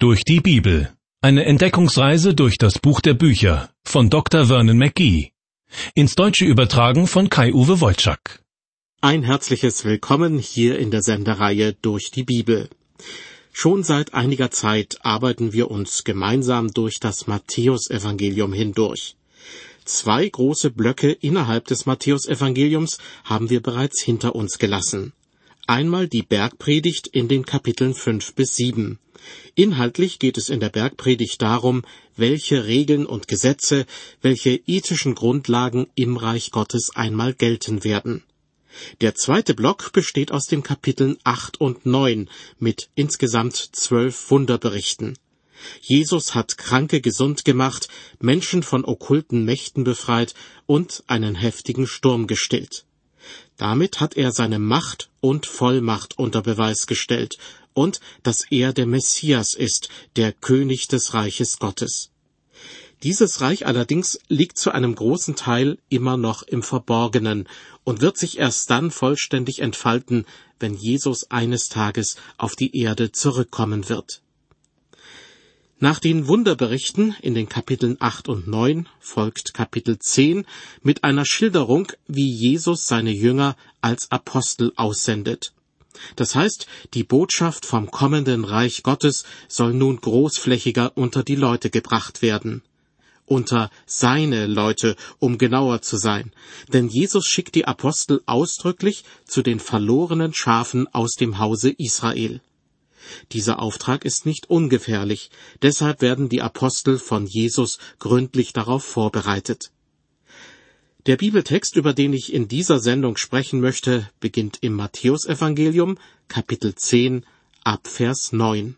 Durch die Bibel. Eine Entdeckungsreise durch das Buch der Bücher von Dr. Vernon McGee. Ins Deutsche übertragen von Kai-Uwe Wolczak. Ein herzliches Willkommen hier in der Sendereihe Durch die Bibel. Schon seit einiger Zeit arbeiten wir uns gemeinsam durch das Matthäusevangelium hindurch. Zwei große Blöcke innerhalb des Matthäusevangeliums haben wir bereits hinter uns gelassen. Einmal die Bergpredigt in den Kapiteln fünf bis sieben. Inhaltlich geht es in der Bergpredigt darum, welche Regeln und Gesetze, welche ethischen Grundlagen im Reich Gottes einmal gelten werden. Der zweite Block besteht aus den Kapiteln acht und neun mit insgesamt zwölf Wunderberichten. Jesus hat Kranke gesund gemacht, Menschen von okkulten Mächten befreit und einen heftigen Sturm gestillt. Damit hat er seine Macht und Vollmacht unter Beweis gestellt und dass er der Messias ist, der König des Reiches Gottes. Dieses Reich allerdings liegt zu einem großen Teil immer noch im Verborgenen und wird sich erst dann vollständig entfalten, wenn Jesus eines Tages auf die Erde zurückkommen wird. Nach den Wunderberichten in den Kapiteln 8 und 9 folgt Kapitel 10 mit einer Schilderung, wie Jesus seine Jünger als Apostel aussendet. Das heißt, die Botschaft vom kommenden Reich Gottes soll nun großflächiger unter die Leute gebracht werden. Unter seine Leute, um genauer zu sein. Denn Jesus schickt die Apostel ausdrücklich zu den verlorenen Schafen aus dem Hause Israel. Dieser Auftrag ist nicht ungefährlich, deshalb werden die Apostel von Jesus gründlich darauf vorbereitet. Der Bibeltext, über den ich in dieser Sendung sprechen möchte, beginnt im Matthäusevangelium, Kapitel 10, ab Vers 9.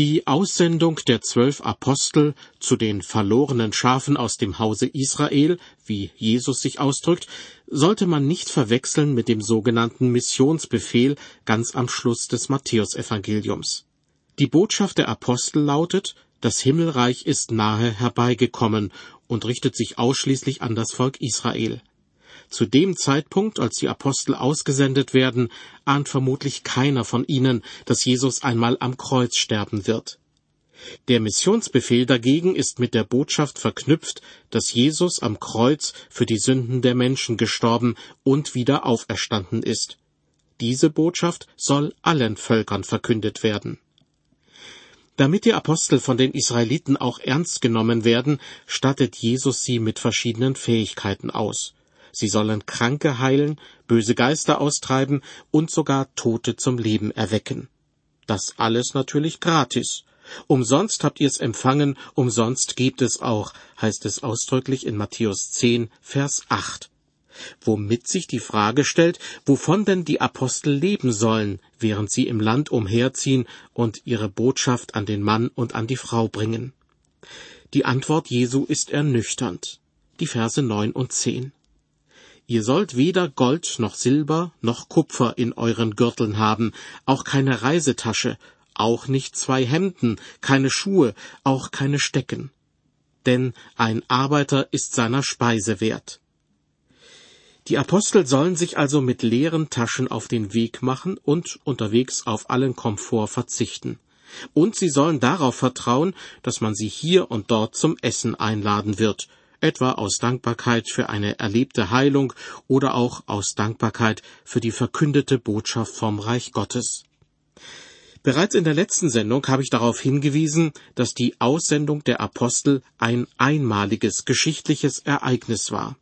Die Aussendung der zwölf Apostel zu den verlorenen Schafen aus dem Hause Israel, wie Jesus sich ausdrückt, sollte man nicht verwechseln mit dem sogenannten Missionsbefehl ganz am Schluss des Matthäusevangeliums. Die Botschaft der Apostel lautet, das Himmelreich ist nahe herbeigekommen und richtet sich ausschließlich an das Volk Israel. Zu dem Zeitpunkt, als die Apostel ausgesendet werden, ahnt vermutlich keiner von ihnen, dass Jesus einmal am Kreuz sterben wird. Der Missionsbefehl dagegen ist mit der Botschaft verknüpft, dass Jesus am Kreuz für die Sünden der Menschen gestorben und wieder auferstanden ist. Diese Botschaft soll allen Völkern verkündet werden. Damit die Apostel von den Israeliten auch ernst genommen werden, stattet Jesus sie mit verschiedenen Fähigkeiten aus. Sie sollen Kranke heilen, böse Geister austreiben und sogar Tote zum Leben erwecken. Das alles natürlich gratis. Umsonst habt ihr es empfangen, umsonst gebt es auch, heißt es ausdrücklich in Matthäus 10, Vers 8. Womit sich die Frage stellt, wovon denn die Apostel leben sollen, während sie im Land umherziehen und ihre Botschaft an den Mann und an die Frau bringen. Die Antwort Jesu ist ernüchternd. Die Verse 9 und 10. Ihr sollt weder Gold noch Silber noch Kupfer in euren Gürteln haben, auch keine Reisetasche, auch nicht zwei Hemden, keine Schuhe, auch keine Stecken. Denn ein Arbeiter ist seiner Speise wert. Die Apostel sollen sich also mit leeren Taschen auf den Weg machen und unterwegs auf allen Komfort verzichten. Und sie sollen darauf vertrauen, dass man sie hier und dort zum Essen einladen wird, etwa aus Dankbarkeit für eine erlebte Heilung oder auch aus Dankbarkeit für die verkündete Botschaft vom Reich Gottes. Bereits in der letzten Sendung habe ich darauf hingewiesen, dass die Aussendung der Apostel ein einmaliges geschichtliches Ereignis war.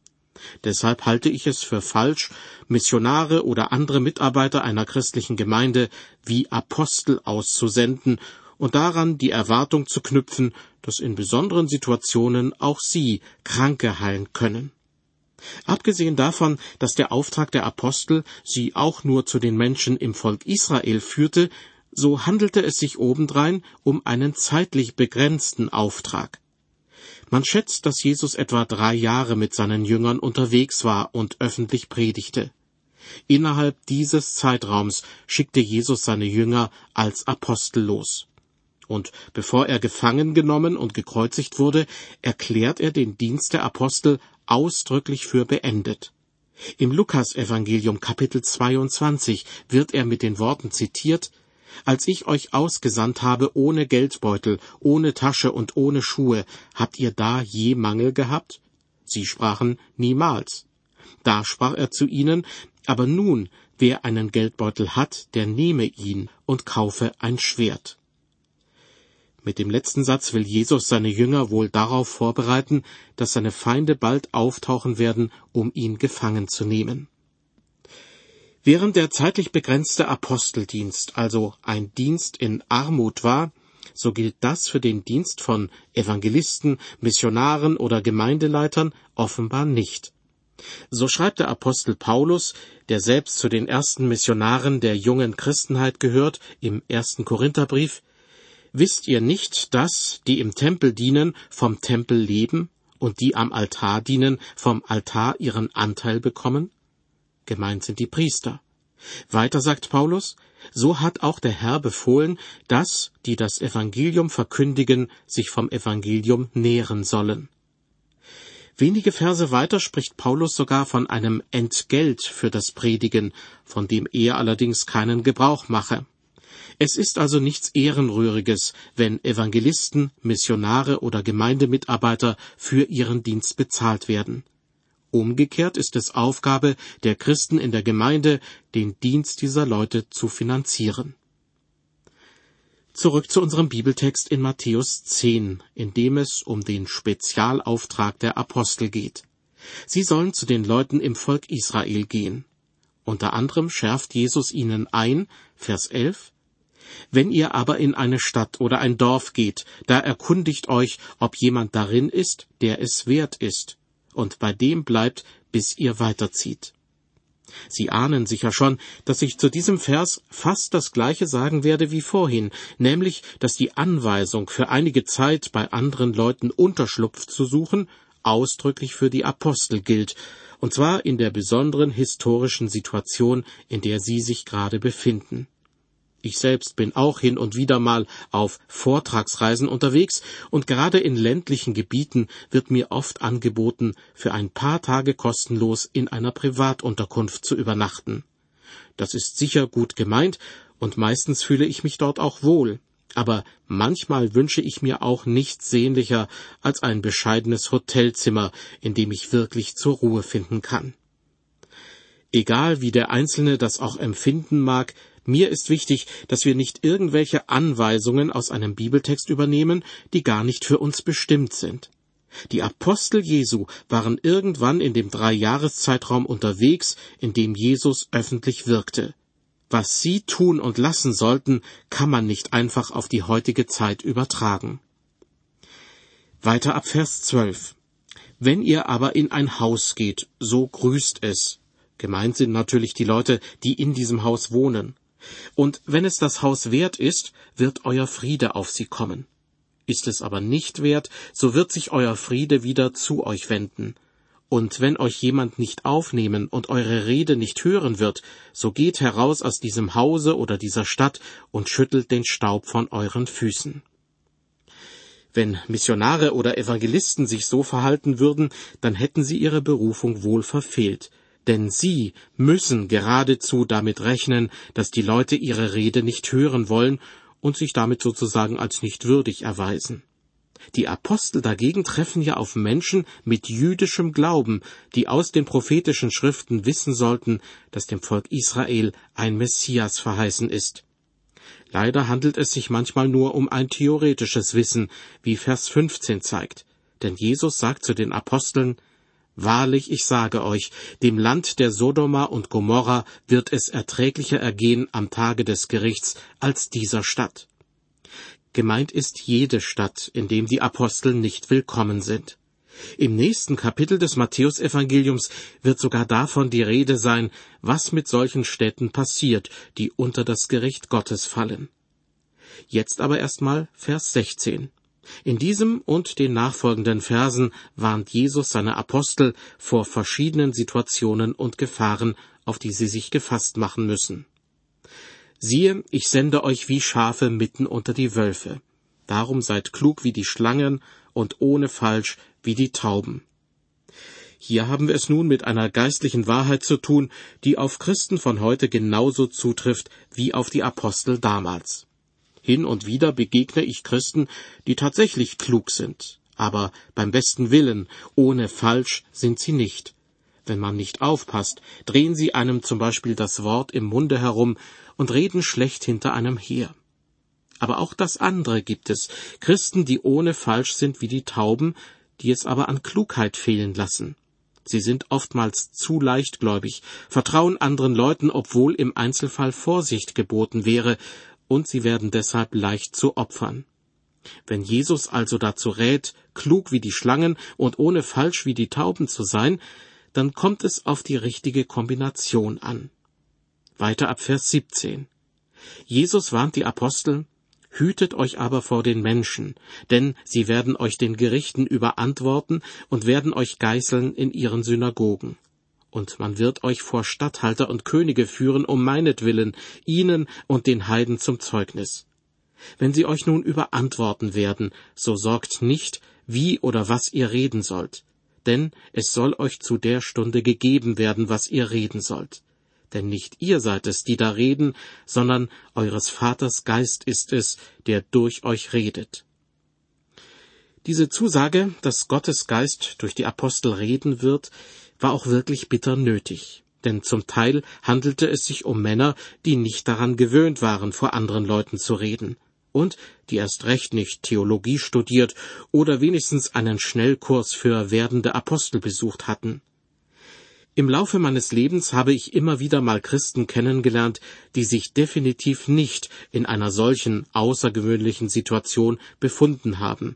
Deshalb halte ich es für falsch, Missionare oder andere Mitarbeiter einer christlichen Gemeinde wie Apostel auszusenden und daran die Erwartung zu knüpfen, dass in besonderen Situationen auch sie Kranke heilen können. Abgesehen davon, dass der Auftrag der Apostel sie auch nur zu den Menschen im Volk Israel führte, so handelte es sich obendrein um einen zeitlich begrenzten Auftrag. Man schätzt, dass Jesus etwa drei Jahre mit seinen Jüngern unterwegs war und öffentlich predigte. Innerhalb dieses Zeitraums schickte Jesus seine Jünger als Apostel los und bevor er gefangen genommen und gekreuzigt wurde, erklärt er den Dienst der Apostel ausdrücklich für beendet. Im Lukasevangelium Kapitel 22 wird er mit den Worten zitiert, Als ich euch ausgesandt habe ohne Geldbeutel, ohne Tasche und ohne Schuhe, habt ihr da je Mangel gehabt? Sie sprachen niemals. Da sprach er zu ihnen, aber nun, wer einen Geldbeutel hat, der nehme ihn und kaufe ein Schwert. Mit dem letzten Satz will Jesus seine Jünger wohl darauf vorbereiten, dass seine Feinde bald auftauchen werden, um ihn gefangen zu nehmen. Während der zeitlich begrenzte Aposteldienst also ein Dienst in Armut war, so gilt das für den Dienst von Evangelisten, Missionaren oder Gemeindeleitern offenbar nicht. So schreibt der Apostel Paulus, der selbst zu den ersten Missionaren der jungen Christenheit gehört, im ersten Korintherbrief, Wisst ihr nicht, dass die im Tempel dienen, vom Tempel leben und die am Altar dienen, vom Altar ihren Anteil bekommen? Gemeint sind die Priester. Weiter sagt Paulus, so hat auch der Herr befohlen, dass, die das Evangelium verkündigen, sich vom Evangelium nähren sollen. Wenige Verse weiter spricht Paulus sogar von einem Entgelt für das Predigen, von dem er allerdings keinen Gebrauch mache. Es ist also nichts Ehrenrühriges, wenn Evangelisten, Missionare oder Gemeindemitarbeiter für ihren Dienst bezahlt werden. Umgekehrt ist es Aufgabe der Christen in der Gemeinde, den Dienst dieser Leute zu finanzieren. Zurück zu unserem Bibeltext in Matthäus 10, in dem es um den Spezialauftrag der Apostel geht. Sie sollen zu den Leuten im Volk Israel gehen. Unter anderem schärft Jesus ihnen ein, Vers 11, wenn ihr aber in eine Stadt oder ein Dorf geht, da erkundigt euch, ob jemand darin ist, der es wert ist, und bei dem bleibt, bis ihr weiterzieht. Sie ahnen sicher schon, dass ich zu diesem Vers fast das gleiche sagen werde wie vorhin, nämlich, dass die Anweisung für einige Zeit bei anderen Leuten Unterschlupf zu suchen ausdrücklich für die Apostel gilt, und zwar in der besonderen historischen Situation, in der sie sich gerade befinden. Ich selbst bin auch hin und wieder mal auf Vortragsreisen unterwegs und gerade in ländlichen Gebieten wird mir oft angeboten, für ein paar Tage kostenlos in einer Privatunterkunft zu übernachten. Das ist sicher gut gemeint und meistens fühle ich mich dort auch wohl. Aber manchmal wünsche ich mir auch nichts sehnlicher als ein bescheidenes Hotelzimmer, in dem ich wirklich zur Ruhe finden kann. Egal wie der Einzelne das auch empfinden mag, mir ist wichtig, dass wir nicht irgendwelche Anweisungen aus einem Bibeltext übernehmen, die gar nicht für uns bestimmt sind. Die Apostel Jesu waren irgendwann in dem Dreijahreszeitraum unterwegs, in dem Jesus öffentlich wirkte. Was sie tun und lassen sollten, kann man nicht einfach auf die heutige Zeit übertragen. Weiter ab Vers 12. Wenn ihr aber in ein Haus geht, so grüßt es. Gemeint sind natürlich die Leute, die in diesem Haus wohnen. Und wenn es das Haus wert ist, wird euer Friede auf sie kommen. Ist es aber nicht wert, so wird sich euer Friede wieder zu euch wenden. Und wenn euch jemand nicht aufnehmen und eure Rede nicht hören wird, so geht heraus aus diesem Hause oder dieser Stadt und schüttelt den Staub von euren Füßen. Wenn Missionare oder Evangelisten sich so verhalten würden, dann hätten sie ihre Berufung wohl verfehlt, denn sie müssen geradezu damit rechnen, dass die Leute ihre Rede nicht hören wollen und sich damit sozusagen als nicht würdig erweisen. Die Apostel dagegen treffen ja auf Menschen mit jüdischem Glauben, die aus den prophetischen Schriften wissen sollten, dass dem Volk Israel ein Messias verheißen ist. Leider handelt es sich manchmal nur um ein theoretisches Wissen, wie Vers 15 zeigt. Denn Jesus sagt zu den Aposteln, Wahrlich, ich sage euch, dem Land der Sodoma und Gomorra wird es erträglicher ergehen am Tage des Gerichts als dieser Stadt. Gemeint ist jede Stadt, in dem die Apostel nicht willkommen sind. Im nächsten Kapitel des Matthäusevangeliums wird sogar davon die Rede sein, was mit solchen Städten passiert, die unter das Gericht Gottes fallen. Jetzt aber erstmal Vers 16. In diesem und den nachfolgenden Versen warnt Jesus seine Apostel vor verschiedenen Situationen und Gefahren, auf die sie sich gefasst machen müssen. Siehe, ich sende euch wie Schafe mitten unter die Wölfe. Darum seid klug wie die Schlangen und ohne Falsch wie die Tauben. Hier haben wir es nun mit einer geistlichen Wahrheit zu tun, die auf Christen von heute genauso zutrifft wie auf die Apostel damals. Hin und wieder begegne ich Christen, die tatsächlich klug sind, aber beim besten Willen, ohne falsch sind sie nicht. Wenn man nicht aufpasst, drehen sie einem zum Beispiel das Wort im Munde herum und reden schlecht hinter einem her. Aber auch das andere gibt es, Christen, die ohne falsch sind wie die Tauben, die es aber an Klugheit fehlen lassen. Sie sind oftmals zu leichtgläubig, vertrauen anderen Leuten, obwohl im Einzelfall Vorsicht geboten wäre, und sie werden deshalb leicht zu Opfern. Wenn Jesus also dazu rät, klug wie die Schlangen und ohne falsch wie die Tauben zu sein, dann kommt es auf die richtige Kombination an. Weiter ab Vers 17. Jesus warnt die Apostel, Hütet euch aber vor den Menschen, denn sie werden euch den Gerichten überantworten und werden euch geißeln in ihren Synagogen. Und man wird euch vor Statthalter und Könige führen um meinetwillen, ihnen und den Heiden zum Zeugnis. Wenn sie euch nun überantworten werden, so sorgt nicht, wie oder was ihr reden sollt, denn es soll euch zu der Stunde gegeben werden, was ihr reden sollt denn nicht ihr seid es, die da reden, sondern eures Vaters Geist ist es, der durch euch redet. Diese Zusage, dass Gottes Geist durch die Apostel reden wird, war auch wirklich bitter nötig, denn zum Teil handelte es sich um Männer, die nicht daran gewöhnt waren, vor anderen Leuten zu reden, und die erst recht nicht Theologie studiert oder wenigstens einen Schnellkurs für werdende Apostel besucht hatten. Im Laufe meines Lebens habe ich immer wieder mal Christen kennengelernt, die sich definitiv nicht in einer solchen außergewöhnlichen Situation befunden haben.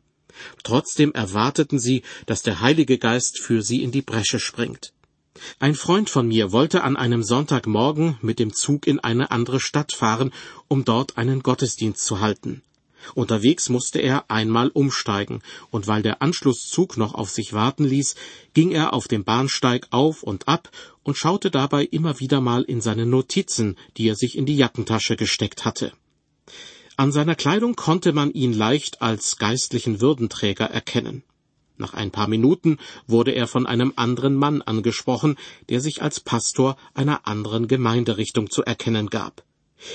Trotzdem erwarteten sie, dass der Heilige Geist für sie in die Bresche springt. Ein Freund von mir wollte an einem Sonntagmorgen mit dem Zug in eine andere Stadt fahren, um dort einen Gottesdienst zu halten. Unterwegs musste er einmal umsteigen, und weil der Anschlusszug noch auf sich warten ließ, ging er auf dem Bahnsteig auf und ab und schaute dabei immer wieder mal in seine Notizen, die er sich in die Jackentasche gesteckt hatte. An seiner Kleidung konnte man ihn leicht als geistlichen Würdenträger erkennen. Nach ein paar Minuten wurde er von einem anderen Mann angesprochen, der sich als Pastor einer anderen Gemeinderichtung zu erkennen gab.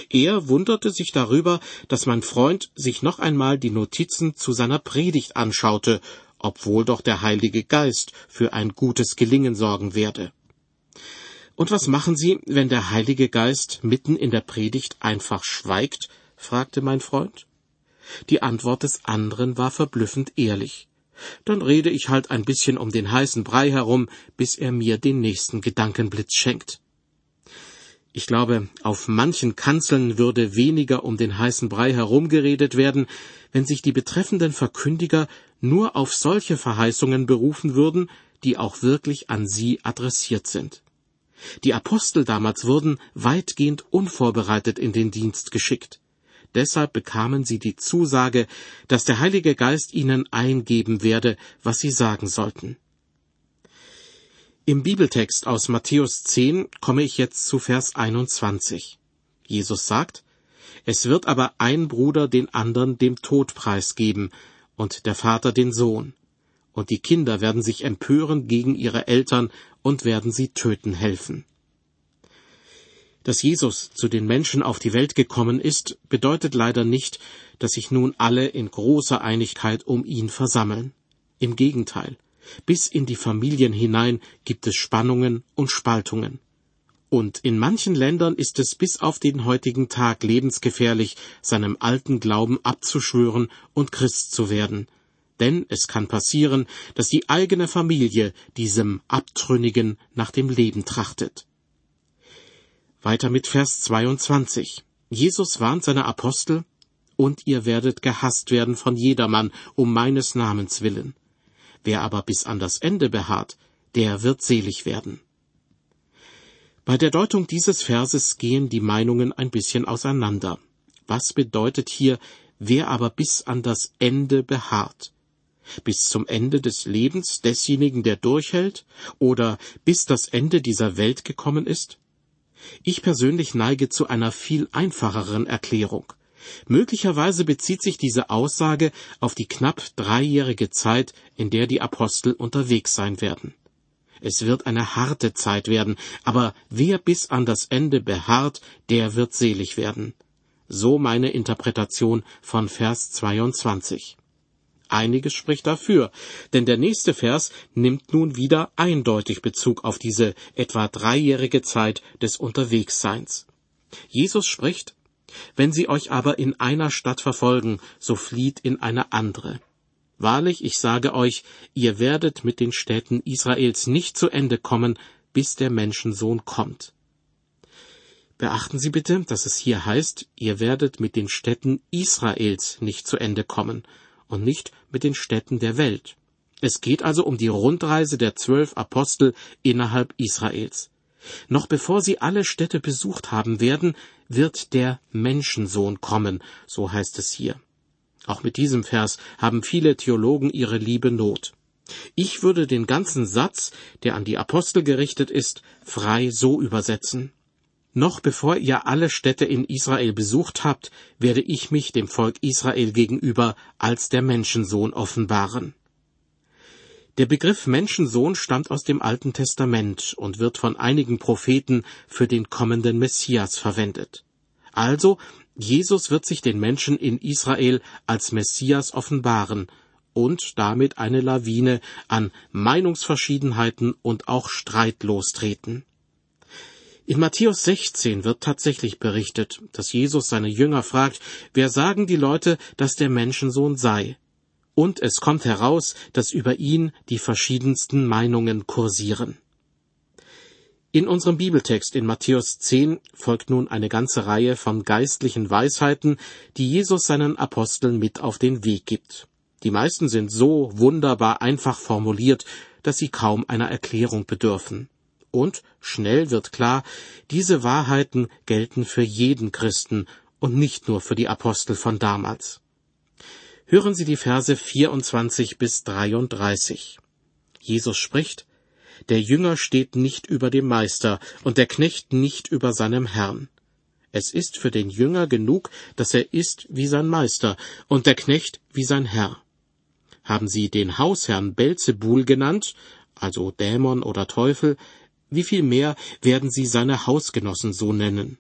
Er wunderte sich darüber, dass mein Freund sich noch einmal die Notizen zu seiner Predigt anschaute, obwohl doch der Heilige Geist für ein gutes Gelingen sorgen werde. Und was machen Sie, wenn der Heilige Geist mitten in der Predigt einfach schweigt? Fragte mein Freund. Die Antwort des anderen war verblüffend ehrlich. Dann rede ich halt ein bisschen um den heißen Brei herum, bis er mir den nächsten Gedankenblitz schenkt. Ich glaube, auf manchen Kanzeln würde weniger um den heißen Brei herumgeredet werden, wenn sich die betreffenden Verkündiger nur auf solche Verheißungen berufen würden, die auch wirklich an sie adressiert sind. Die Apostel damals wurden weitgehend unvorbereitet in den Dienst geschickt. Deshalb bekamen sie die Zusage, dass der Heilige Geist ihnen eingeben werde, was sie sagen sollten. Im Bibeltext aus Matthäus 10 komme ich jetzt zu Vers 21. Jesus sagt, Es wird aber ein Bruder den anderen dem Tod preisgeben und der Vater den Sohn. Und die Kinder werden sich empören gegen ihre Eltern und werden sie töten helfen. Dass Jesus zu den Menschen auf die Welt gekommen ist, bedeutet leider nicht, dass sich nun alle in großer Einigkeit um ihn versammeln. Im Gegenteil, bis in die Familien hinein gibt es Spannungen und Spaltungen. Und in manchen Ländern ist es bis auf den heutigen Tag lebensgefährlich, seinem alten Glauben abzuschwören und Christ zu werden. Denn es kann passieren, dass die eigene Familie diesem Abtrünnigen nach dem Leben trachtet. Weiter mit Vers 22. Jesus warnt seine Apostel, und ihr werdet gehasst werden von jedermann um meines Namens willen. Wer aber bis an das Ende beharrt, der wird selig werden. Bei der Deutung dieses Verses gehen die Meinungen ein bisschen auseinander. Was bedeutet hier, wer aber bis an das Ende beharrt? Bis zum Ende des Lebens desjenigen, der durchhält, oder bis das Ende dieser Welt gekommen ist? Ich persönlich neige zu einer viel einfacheren Erklärung. Möglicherweise bezieht sich diese Aussage auf die knapp dreijährige Zeit, in der die Apostel unterwegs sein werden. Es wird eine harte Zeit werden, aber wer bis an das Ende beharrt, der wird selig werden. So meine Interpretation von Vers 22. Einiges spricht dafür, denn der nächste Vers nimmt nun wieder eindeutig Bezug auf diese etwa dreijährige Zeit des Unterwegsseins. Jesus spricht, wenn sie euch aber in einer Stadt verfolgen, so flieht in eine andere. Wahrlich, ich sage euch, ihr werdet mit den Städten Israels nicht zu Ende kommen, bis der Menschensohn kommt. Beachten Sie bitte, dass es hier heißt, ihr werdet mit den Städten Israels nicht zu Ende kommen und nicht mit den Städten der Welt. Es geht also um die Rundreise der zwölf Apostel innerhalb Israels. Noch bevor sie alle Städte besucht haben werden, wird der Menschensohn kommen, so heißt es hier. Auch mit diesem Vers haben viele Theologen ihre liebe Not. Ich würde den ganzen Satz, der an die Apostel gerichtet ist, frei so übersetzen. Noch bevor ihr alle Städte in Israel besucht habt, werde ich mich dem Volk Israel gegenüber als der Menschensohn offenbaren. Der Begriff Menschensohn stammt aus dem Alten Testament und wird von einigen Propheten für den kommenden Messias verwendet. Also, Jesus wird sich den Menschen in Israel als Messias offenbaren und damit eine Lawine an Meinungsverschiedenheiten und auch Streit lostreten. In Matthäus 16 wird tatsächlich berichtet, dass Jesus seine Jünger fragt, wer sagen die Leute, dass der Menschensohn sei? Und es kommt heraus, dass über ihn die verschiedensten Meinungen kursieren. In unserem Bibeltext in Matthäus 10 folgt nun eine ganze Reihe von geistlichen Weisheiten, die Jesus seinen Aposteln mit auf den Weg gibt. Die meisten sind so wunderbar einfach formuliert, dass sie kaum einer Erklärung bedürfen. Und schnell wird klar, diese Wahrheiten gelten für jeden Christen und nicht nur für die Apostel von damals. Hören Sie die Verse 24 bis 33. Jesus spricht, der Jünger steht nicht über dem Meister und der Knecht nicht über seinem Herrn. Es ist für den Jünger genug, dass er ist wie sein Meister und der Knecht wie sein Herr. Haben Sie den Hausherrn Belzebul genannt, also Dämon oder Teufel, wie viel mehr werden Sie seine Hausgenossen so nennen?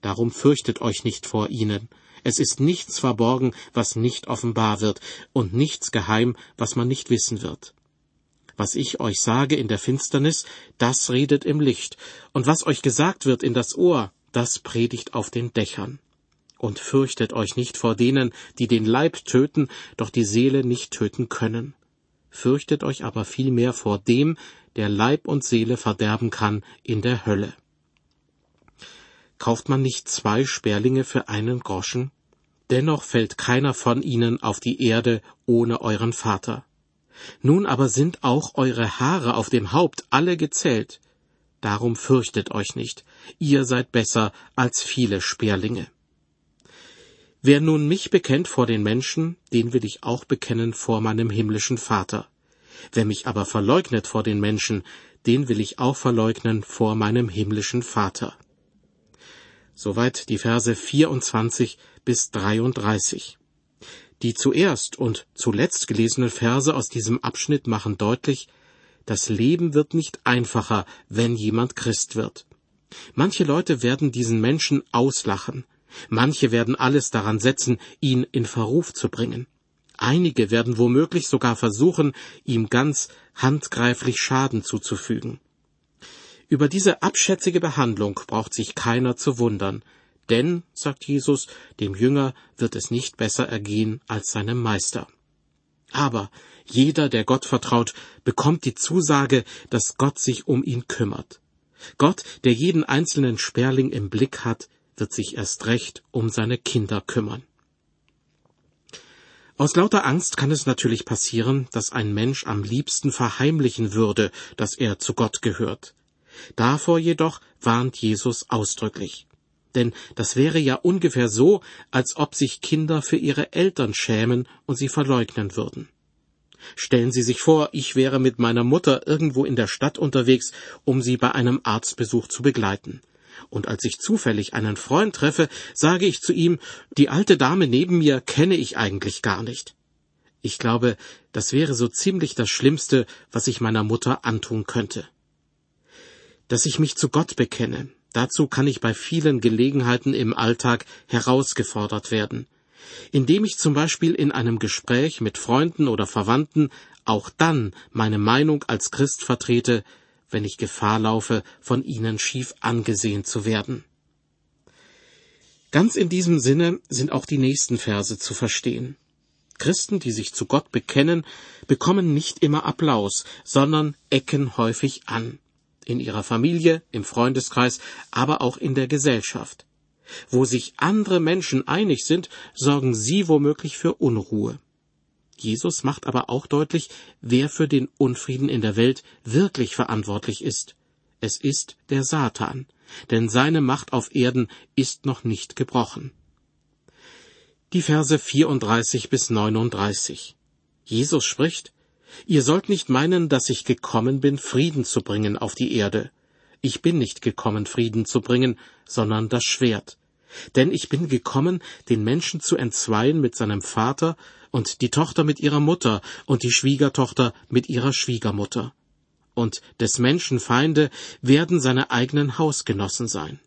Darum fürchtet euch nicht vor ihnen. Es ist nichts verborgen, was nicht offenbar wird, und nichts geheim, was man nicht wissen wird. Was ich euch sage in der Finsternis, das redet im Licht, und was euch gesagt wird in das Ohr, das predigt auf den Dächern. Und fürchtet euch nicht vor denen, die den Leib töten, doch die Seele nicht töten können. Fürchtet euch aber vielmehr vor dem, der Leib und Seele verderben kann in der Hölle. Kauft man nicht zwei Sperlinge für einen Groschen? Dennoch fällt keiner von ihnen auf die Erde ohne euren Vater. Nun aber sind auch eure Haare auf dem Haupt alle gezählt. Darum fürchtet euch nicht, ihr seid besser als viele Sperlinge. Wer nun mich bekennt vor den Menschen, den will ich auch bekennen vor meinem himmlischen Vater. Wer mich aber verleugnet vor den Menschen, den will ich auch verleugnen vor meinem himmlischen Vater. Soweit die Verse 24 bis 33. Die zuerst und zuletzt gelesenen Verse aus diesem Abschnitt machen deutlich, das Leben wird nicht einfacher, wenn jemand Christ wird. Manche Leute werden diesen Menschen auslachen, manche werden alles daran setzen, ihn in Verruf zu bringen. Einige werden womöglich sogar versuchen, ihm ganz handgreiflich Schaden zuzufügen. Über diese abschätzige Behandlung braucht sich keiner zu wundern, denn, sagt Jesus, dem Jünger wird es nicht besser ergehen als seinem Meister. Aber jeder, der Gott vertraut, bekommt die Zusage, dass Gott sich um ihn kümmert. Gott, der jeden einzelnen Sperling im Blick hat, wird sich erst recht um seine Kinder kümmern. Aus lauter Angst kann es natürlich passieren, dass ein Mensch am liebsten verheimlichen würde, dass er zu Gott gehört. Davor jedoch warnt Jesus ausdrücklich denn das wäre ja ungefähr so, als ob sich Kinder für ihre Eltern schämen und sie verleugnen würden. Stellen Sie sich vor, ich wäre mit meiner Mutter irgendwo in der Stadt unterwegs, um sie bei einem Arztbesuch zu begleiten. Und als ich zufällig einen Freund treffe, sage ich zu ihm, die alte Dame neben mir kenne ich eigentlich gar nicht. Ich glaube, das wäre so ziemlich das Schlimmste, was ich meiner Mutter antun könnte. Dass ich mich zu Gott bekenne, dazu kann ich bei vielen Gelegenheiten im Alltag herausgefordert werden. Indem ich zum Beispiel in einem Gespräch mit Freunden oder Verwandten auch dann meine Meinung als Christ vertrete, wenn ich Gefahr laufe, von ihnen schief angesehen zu werden. Ganz in diesem Sinne sind auch die nächsten Verse zu verstehen. Christen, die sich zu Gott bekennen, bekommen nicht immer Applaus, sondern ecken häufig an. In ihrer Familie, im Freundeskreis, aber auch in der Gesellschaft. Wo sich andere Menschen einig sind, sorgen sie womöglich für Unruhe. Jesus macht aber auch deutlich, wer für den Unfrieden in der Welt wirklich verantwortlich ist. Es ist der Satan denn seine Macht auf Erden ist noch nicht gebrochen. Die Verse 34 bis 39. Jesus spricht, Ihr sollt nicht meinen, dass ich gekommen bin, Frieden zu bringen auf die Erde. Ich bin nicht gekommen, Frieden zu bringen, sondern das Schwert. Denn ich bin gekommen, den Menschen zu entzweien mit seinem Vater und die Tochter mit ihrer Mutter und die Schwiegertochter mit ihrer Schwiegermutter und des Menschen Feinde werden seine eigenen Hausgenossen sein.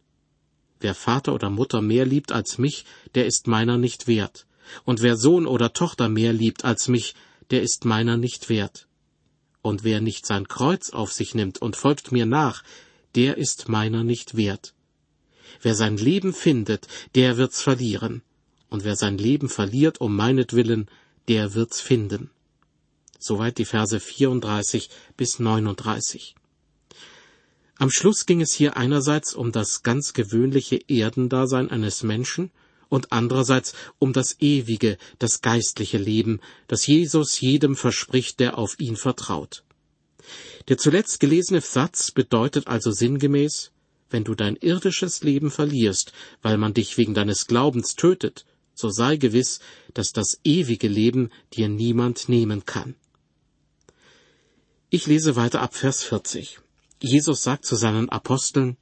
Wer Vater oder Mutter mehr liebt als mich, der ist meiner nicht wert. Und wer Sohn oder Tochter mehr liebt als mich, der ist meiner nicht wert. Und wer nicht sein Kreuz auf sich nimmt und folgt mir nach, der ist meiner nicht wert. Wer sein Leben findet, der wird's verlieren. Und wer sein Leben verliert um meinetwillen, der wird's finden. Soweit die Verse 34 bis 39. Am Schluss ging es hier einerseits um das ganz gewöhnliche Erdendasein eines Menschen und andererseits um das ewige, das geistliche Leben, das Jesus jedem verspricht, der auf ihn vertraut. Der zuletzt gelesene Satz bedeutet also sinngemäß, wenn du dein irdisches Leben verlierst, weil man dich wegen deines Glaubens tötet, so sei gewiss, dass das ewige Leben dir niemand nehmen kann. Ich lese weiter ab Vers 40. Jesus sagt zu seinen Aposteln,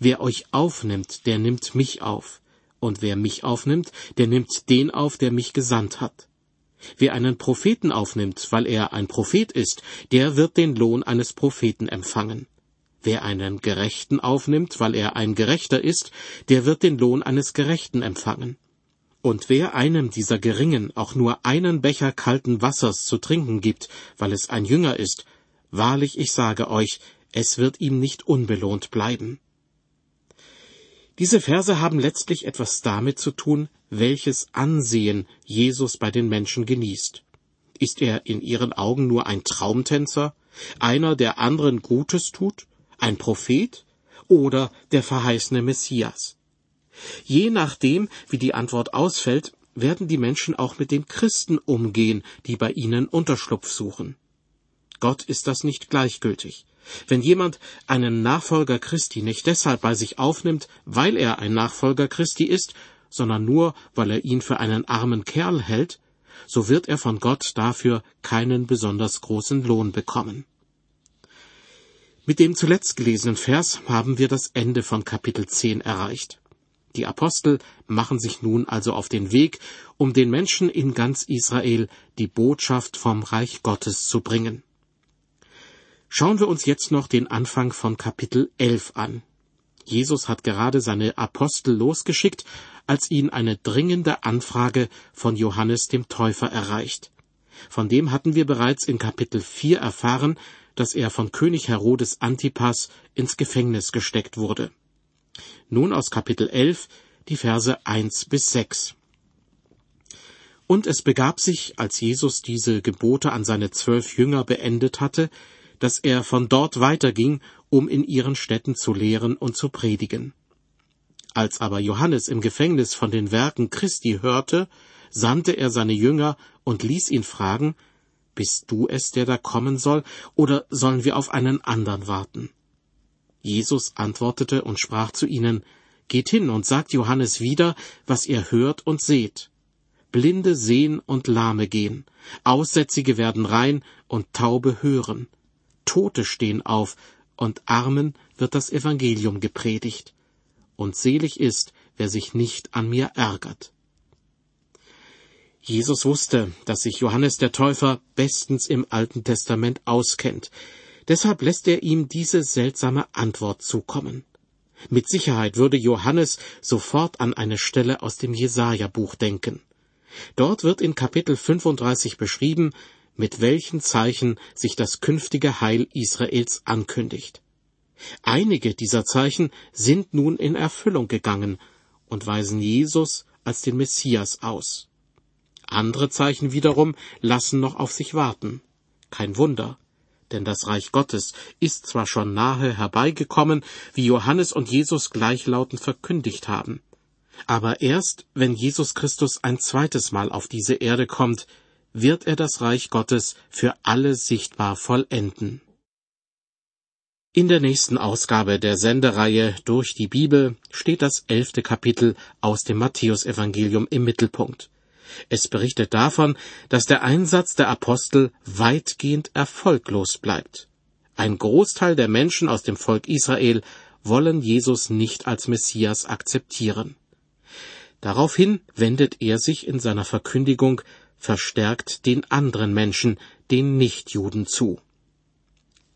Wer euch aufnimmt, der nimmt mich auf, und wer mich aufnimmt, der nimmt den auf, der mich gesandt hat. Wer einen Propheten aufnimmt, weil er ein Prophet ist, der wird den Lohn eines Propheten empfangen. Wer einen Gerechten aufnimmt, weil er ein Gerechter ist, der wird den Lohn eines Gerechten empfangen. Und wer einem dieser Geringen auch nur einen Becher kalten Wassers zu trinken gibt, weil es ein Jünger ist, Wahrlich, ich sage euch, es wird ihm nicht unbelohnt bleiben. Diese Verse haben letztlich etwas damit zu tun, welches Ansehen Jesus bei den Menschen genießt. Ist er in ihren Augen nur ein Traumtänzer, einer, der anderen Gutes tut, ein Prophet oder der verheißene Messias? Je nachdem, wie die Antwort ausfällt, werden die Menschen auch mit den Christen umgehen, die bei ihnen Unterschlupf suchen. Gott ist das nicht gleichgültig. Wenn jemand einen Nachfolger Christi nicht deshalb bei sich aufnimmt, weil er ein Nachfolger Christi ist, sondern nur, weil er ihn für einen armen Kerl hält, so wird er von Gott dafür keinen besonders großen Lohn bekommen. Mit dem zuletzt gelesenen Vers haben wir das Ende von Kapitel 10 erreicht. Die Apostel machen sich nun also auf den Weg, um den Menschen in ganz Israel die Botschaft vom Reich Gottes zu bringen. Schauen wir uns jetzt noch den Anfang von Kapitel 11 an. Jesus hat gerade seine Apostel losgeschickt, als ihn eine dringende Anfrage von Johannes dem Täufer erreicht. Von dem hatten wir bereits in Kapitel 4 erfahren, dass er von König Herodes Antipas ins Gefängnis gesteckt wurde. Nun aus Kapitel 11 die Verse 1 bis 6. Und es begab sich, als Jesus diese Gebote an seine zwölf Jünger beendet hatte, dass er von dort weiterging, um in ihren Städten zu lehren und zu predigen. Als aber Johannes im Gefängnis von den Werken Christi hörte, sandte er seine Jünger und ließ ihn fragen, Bist du es, der da kommen soll, oder sollen wir auf einen anderen warten? Jesus antwortete und sprach zu ihnen, Geht hin und sagt Johannes wieder, was ihr hört und seht. Blinde sehen und Lahme gehen, Aussätzige werden rein und Taube hören. Tote stehen auf, und Armen wird das Evangelium gepredigt. Und selig ist, wer sich nicht an mir ärgert. Jesus wusste, dass sich Johannes der Täufer bestens im Alten Testament auskennt. Deshalb lässt er ihm diese seltsame Antwort zukommen. Mit Sicherheit würde Johannes sofort an eine Stelle aus dem Jesaja-Buch denken. Dort wird in Kapitel 35 beschrieben, mit welchen Zeichen sich das künftige Heil Israels ankündigt. Einige dieser Zeichen sind nun in Erfüllung gegangen und weisen Jesus als den Messias aus. Andere Zeichen wiederum lassen noch auf sich warten. Kein Wunder, denn das Reich Gottes ist zwar schon nahe herbeigekommen, wie Johannes und Jesus gleichlautend verkündigt haben, aber erst wenn Jesus Christus ein zweites Mal auf diese Erde kommt, wird er das Reich Gottes für alle sichtbar vollenden. In der nächsten Ausgabe der Sendereihe Durch die Bibel steht das elfte Kapitel aus dem Matthäusevangelium im Mittelpunkt. Es berichtet davon, dass der Einsatz der Apostel weitgehend erfolglos bleibt. Ein Großteil der Menschen aus dem Volk Israel wollen Jesus nicht als Messias akzeptieren. Daraufhin wendet er sich in seiner Verkündigung verstärkt den anderen Menschen, den Nichtjuden zu.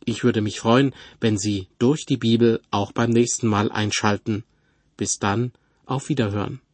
Ich würde mich freuen, wenn Sie durch die Bibel auch beim nächsten Mal einschalten. Bis dann, auf Wiederhören.